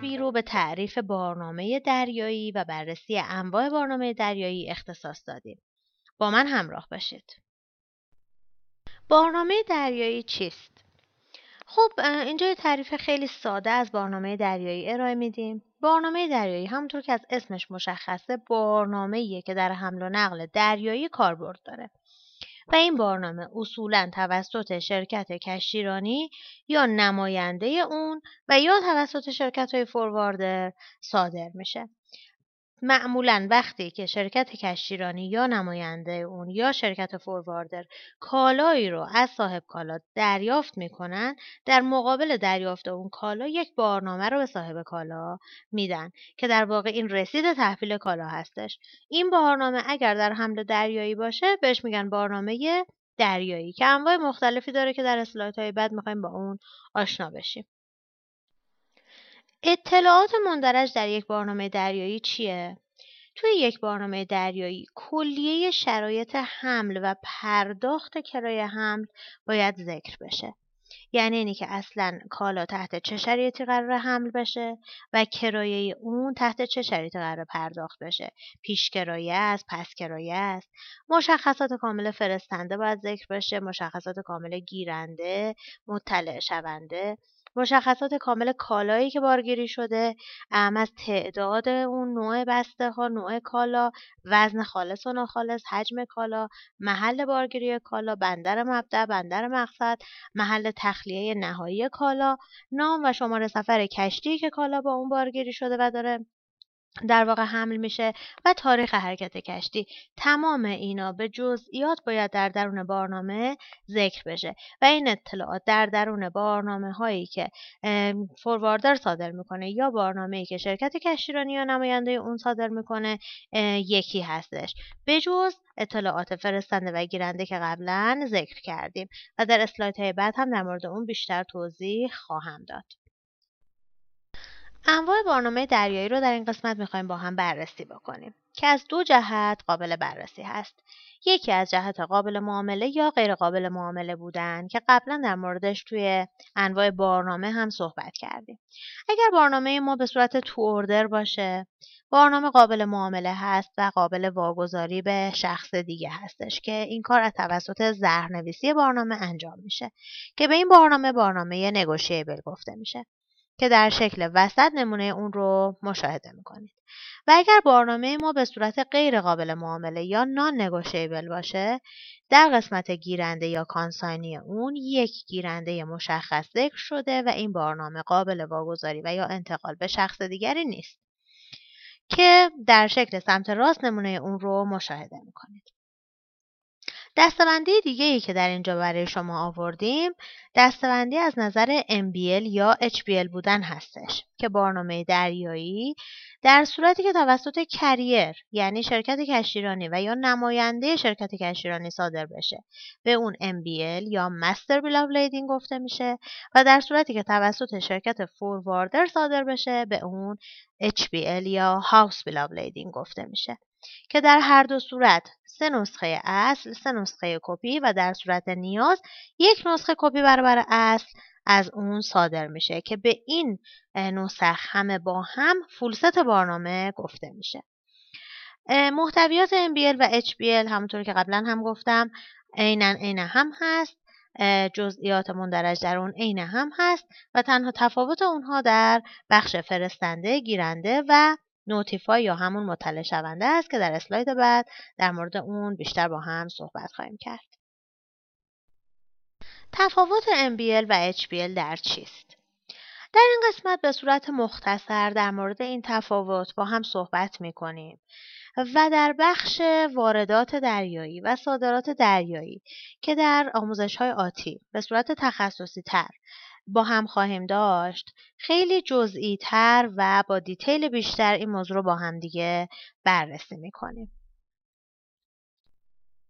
بی رو به تعریف برنامه دریایی و بررسی انواع برنامه دریایی اختصاص دادیم. با من همراه باشید. برنامه دریایی چیست؟ خب اینجا یه تعریف خیلی ساده از برنامه دریایی ارائه میدیم. برنامه دریایی همونطور که از اسمش مشخصه برنامه‌ایه که در حمل و نقل دریایی کاربرد داره. و این برنامه اصولا توسط شرکت کشتیرانی یا نماینده اون و یا توسط شرکت های فورواردر صادر میشه. معمولا وقتی که شرکت کشتیرانی یا نماینده اون یا شرکت فورواردر کالایی رو از صاحب کالا دریافت می‌کنن در مقابل دریافت اون کالا یک بارنامه رو به صاحب کالا میدن که در واقع این رسید تحویل کالا هستش. این بارنامه اگر در حمل دریایی باشه بهش میگن بارنامه دریایی که انواع مختلفی داره که در اسلایت های بعد می‌خوایم با اون آشنا بشیم. اطلاعات مندرج در یک برنامه دریایی چیه؟ توی یک برنامه دریایی کلیه شرایط حمل و پرداخت کرایه حمل باید ذکر بشه. یعنی اینی که اصلا کالا تحت چه شرایطی قرار حمل بشه و کرایه اون تحت چه شرایطی قرار پرداخت بشه پیش کرایه است پس کرایه است مشخصات کامل فرستنده باید ذکر بشه مشخصات کامل گیرنده مطلع شونده مشخصات کامل کالایی که بارگیری شده از تعداد اون نوع بسته ها نوع کالا وزن خالص و ناخالص حجم کالا محل بارگیری کالا بندر مبدع بندر مقصد محل تخلیه نهایی کالا نام و شماره سفر کشتی که کالا با اون بارگیری شده و داره. در واقع حمل میشه و تاریخ حرکت کشتی تمام اینا به جزئیات باید در درون برنامه ذکر بشه و این اطلاعات در درون برنامه هایی که فورواردر صادر می‌کنه یا برنامه ای که شرکت کشتیرانی یا نماینده اون صادر می‌کنه یکی هستش. به جز اطلاعات فرستنده و گیرنده که قبلا ذکر کردیم و در اسلایت های بعد هم در مورد اون بیشتر توضیح خواهم داد. انواع برنامه دریایی رو در این قسمت می‌خوایم با هم بررسی بکنیم که از دو جهت قابل بررسی هست. یکی از جهت قابل معامله یا غیر قابل معامله بودن که قبلا در موردش توی انواع برنامه هم صحبت کردیم. اگر برنامه ما به صورت تو اوردر باشه برنامه قابل معامله هست و قابل واگذاری به شخص دیگه هستش که این کار از توسط زهرنویسی برنامه انجام میشه که به این برنامه برنامه نگوشیبل گفته میشه. که در شکل وسط نمونه اون رو مشاهده می‌کنید. و اگر برنامه ما به صورت غیر قابل معامله یا نان نگوشیبل باشه در قسمت گیرنده یا کانساینی اون یک گیرنده مشخص ذکر شده و این برنامه قابل واگذاری و یا انتقال به شخص دیگری نیست که در شکل سمت راست نمونه اون رو مشاهده می‌کنید. دستبندی دیگه ای که در اینجا برای شما آوردیم دستبندی از نظر MBL یا HBL بودن هستش که برنامه دریایی در صورتی که توسط کریر یعنی شرکت کشتیرانی و یا نماینده شرکت کشتیرانی صادر بشه به اون MBL یا Master Bill of Lading گفته میشه و در صورتی که توسط شرکت فورواردر صادر بشه به اون HBL یا House Bill of Lading گفته میشه. که در هر دو صورت سه نسخه اصل سه نسخه کپی و در صورت نیاز یک نسخه کپی برابر اصل از اون صادر میشه که به این نسخ همه با هم فولست برنامه گفته میشه. محتویات MBL و HBL همونطور که قبلا هم گفتم عینا عین هم هست. جزئیات مندرج در اون عین هم هست و تنها تفاوت اونها در بخش فرستنده گیرنده و نوتیفای یا همون مطلع شونده است که در اسلاید بعد در مورد اون بیشتر با هم صحبت خواهیم کرد. تفاوت MBL و HBL در چیست؟ در این قسمت به صورت مختصر در مورد این تفاوت با هم صحبت می کنیم و در بخش واردات دریایی و صادرات دریایی که در آموزش های آتی به صورت تخصصی تر با هم خواهیم داشت خیلی جزئی تر و با دیتیل بیشتر این موضوع رو با هم دیگه بررسی می‌کنیم.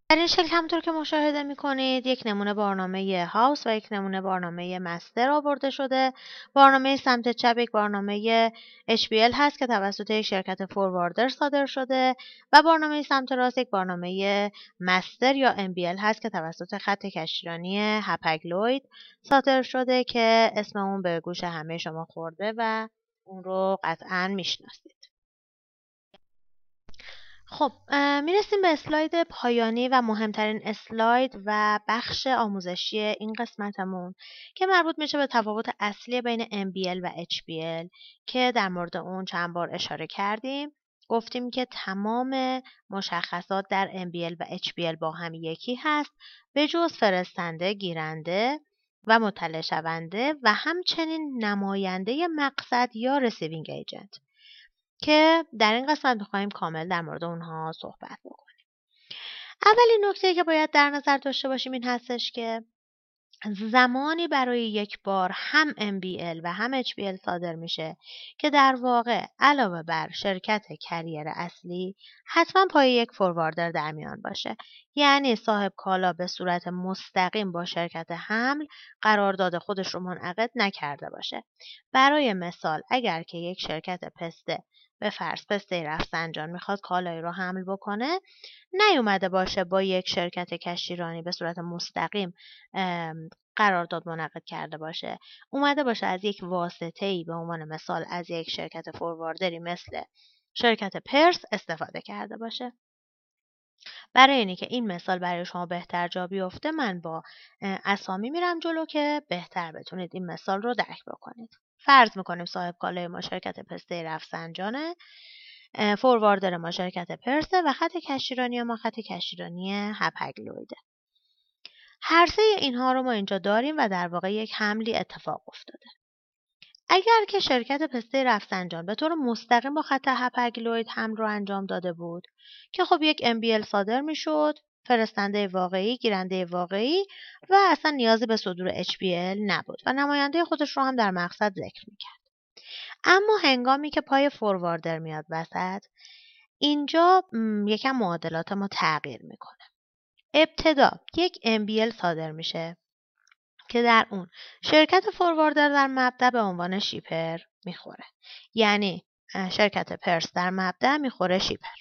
در این شکل همطور که مشاهده می کنید یک نمونه برنامه هاوس و یک نمونه برنامه مستر آورده شده. برنامه سمت چپ یک برنامه HBL هست که توسط یک شرکت فورواردر صادر شده و برنامه سمت راست یک برنامه مستر یا MBL هست که توسط خط کشتیرانی هپگلوید صادر شده که اسم اون به گوش همه شما خورده و اون رو قطعا می‌شناسید. خب می‌رسیم به اسلاید پایانی و مهمترین اسلاید و بخش آموزشی این قسمتمون که مربوط میشه به تفاوت اصلی بین MBL و HBL که در مورد اون چند بار اشاره کردیم. گفتیم که تمام مشخصات در MBL و HBL با هم یکی هست به جز فرستنده، گیرنده و مطلع شونده و همچنین نماینده مقصد یا رسیوینگ ایجنت که در این قسمت می‌خواهیم کامل در مورد اونها صحبت بکنیم. اولین نکته که باید در نظر داشته باشیم این هستش که زمانی برای یک بار هم MBL و هم HBL صادر میشه که در واقع علاوه بر شرکت کریر اصلی حتما پای یک فورواردر در میان باشه. یعنی صاحب کالا به صورت مستقیم با شرکت حمل قرارداد خودش رو منعقد نکرده باشه. برای مثال اگر که یک شرکت پسته به فرض پسته رفسنجان می‌خواد کالایی رو حمل بکنه. نیومده باشه با یک شرکت کشتیرانی به صورت مستقیم قرارداد منعقد کرده باشه. اومده باشه از یک واسطه ای به عنوان مثال از یک شرکت فورواردری مثل شرکت پرس استفاده کرده باشه. برای اینی که این مثال برای شما بهتر جا بیفته من با اسامی میرم جلو که بهتر بتونید این مثال رو درک بکنید. فرض می‌کنیم صاحب کالای ما شرکت پسته رفسنجانه فورواردر ما شرکت پرسه و خط کشیرانی ما خط کشیرانی هپگلویده هر سه اینها رو ما اینجا داریم و در واقع یک حملی اتفاق افتاده. اگر که شرکت پسته رفسنجان به طور مستقیم با خط هپگلوید حمل رو انجام داده بود که خب یک MBL صادر می‌شد فرستنده واقعی، گیرنده واقعی و اصلا نیازی به صدور HBL نبود و نماینده خودش رو هم در مقصد ذکر می‌کرد. اما هنگامی که پای فورواردر میاد وسط اینجا یکم معادلات ما تغییر می‌کنه. ابتدا یک MBL صادر میشه که در اون شرکت فورواردر در مبدع به عنوان شیپر می‌خوره. یعنی شرکت پرس در مبدع می‌خوره شیپر.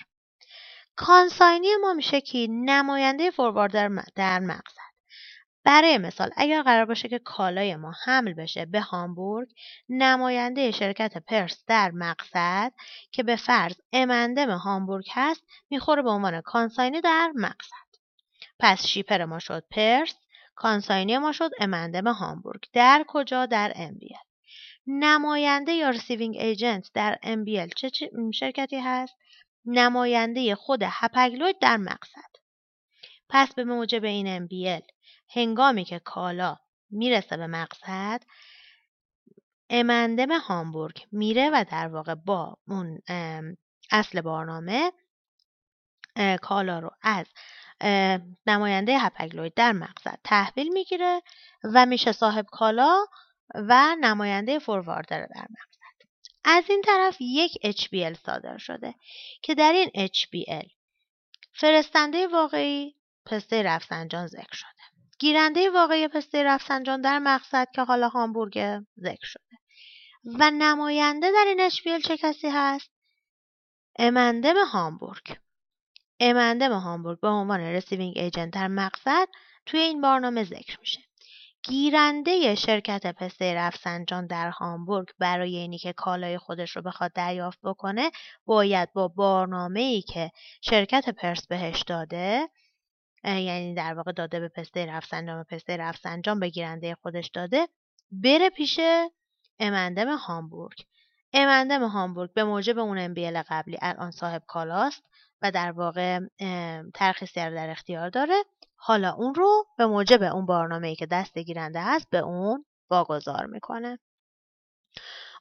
کانساینی ما میشه که نماینده فورواردر در مقصد برای مثال اگر قرار باشه که کالای ما حمل بشه به هامبورگ نماینده شرکت پرس در مقصد که به فرض امندم هامبورگ هست می‌خوره به عنوان کانساینی در مقصد پس شیپر ما شد پرس کانساینی ما شد امندم هامبورگ. در کجا؟ در امبیل نماینده یا رسیوینگ ایجنت در امبیل چه شرکتی هست؟ نماینده خود هپگلوید در مقصد. پس به موجب این MBL هنگامی که کالا می‌رسه به مقصد امندم هامبورگ میره و در واقع با اون اصل برنامه کالا رو از نماینده هپگلوید در مقصد تحویل می‌گیره و میشه صاحب کالا و نماینده فورواردر در مقصد. از این طرف یک HBL صادر شده که در این HBL فرستنده واقعی پسته رفسنجان ذکر شده. گیرنده واقعی پسته رفسنجان در مقصد که حالا هامبورگ ذکر شده. و نماینده در این HBL چه کسی هست؟ امندم هامبورگ. امندم هامبورگ به عنوان رسیوینگ ایجنت در مقصد توی این برنامه ذکر میشه. گیرنده شرکت پسته رفسنجان در هامبورگ برای اینی که کالای خودش رو بخواد دریافت بکنه باید با برنامه ای که شرکت پرس بهش داده یعنی در واقع داده به پسته رفسنجان و پسته رفسنجان به گیرنده خودش داده بره پیش امندم هامبورگ. امندم هامبورگ به موجب اون امبیل قبلی الان صاحب کالاست و در واقع ترخیصی در اختیار داره. حالا اون رو به موجب اون برنامه ای که دست گیرنده هست به اون واگذار می‌کنه.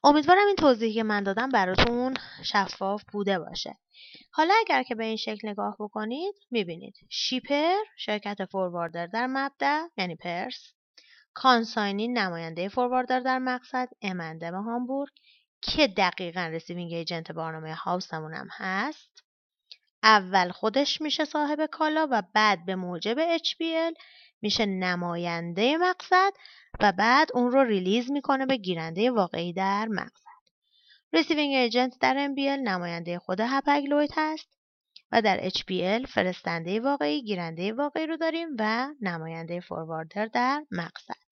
امیدوارم این توضیحی که من دادم براتون شفاف بوده باشه. حالا اگر که به این شکل نگاه بکنید می‌بینید. شیپر شرکت فورواردر در مبدع یعنی پرس. consignee نماینده forwarder در مقصد. امندم هامبورگ. که دقیقا رسیوینگ ایجنت برنامه هاوسمون هم هست. اول خودش میشه صاحب کالا و بعد به موجب HBL میشه نماینده مقصد و بعد اون رو release می‌کنه به گیرنده واقعی در مقصد. receiving agent در MBL نماینده خود Hapag-Lloyd هست و در HBL فرستنده واقعی گیرنده واقعی رو داریم و نماینده forwarder در مقصد.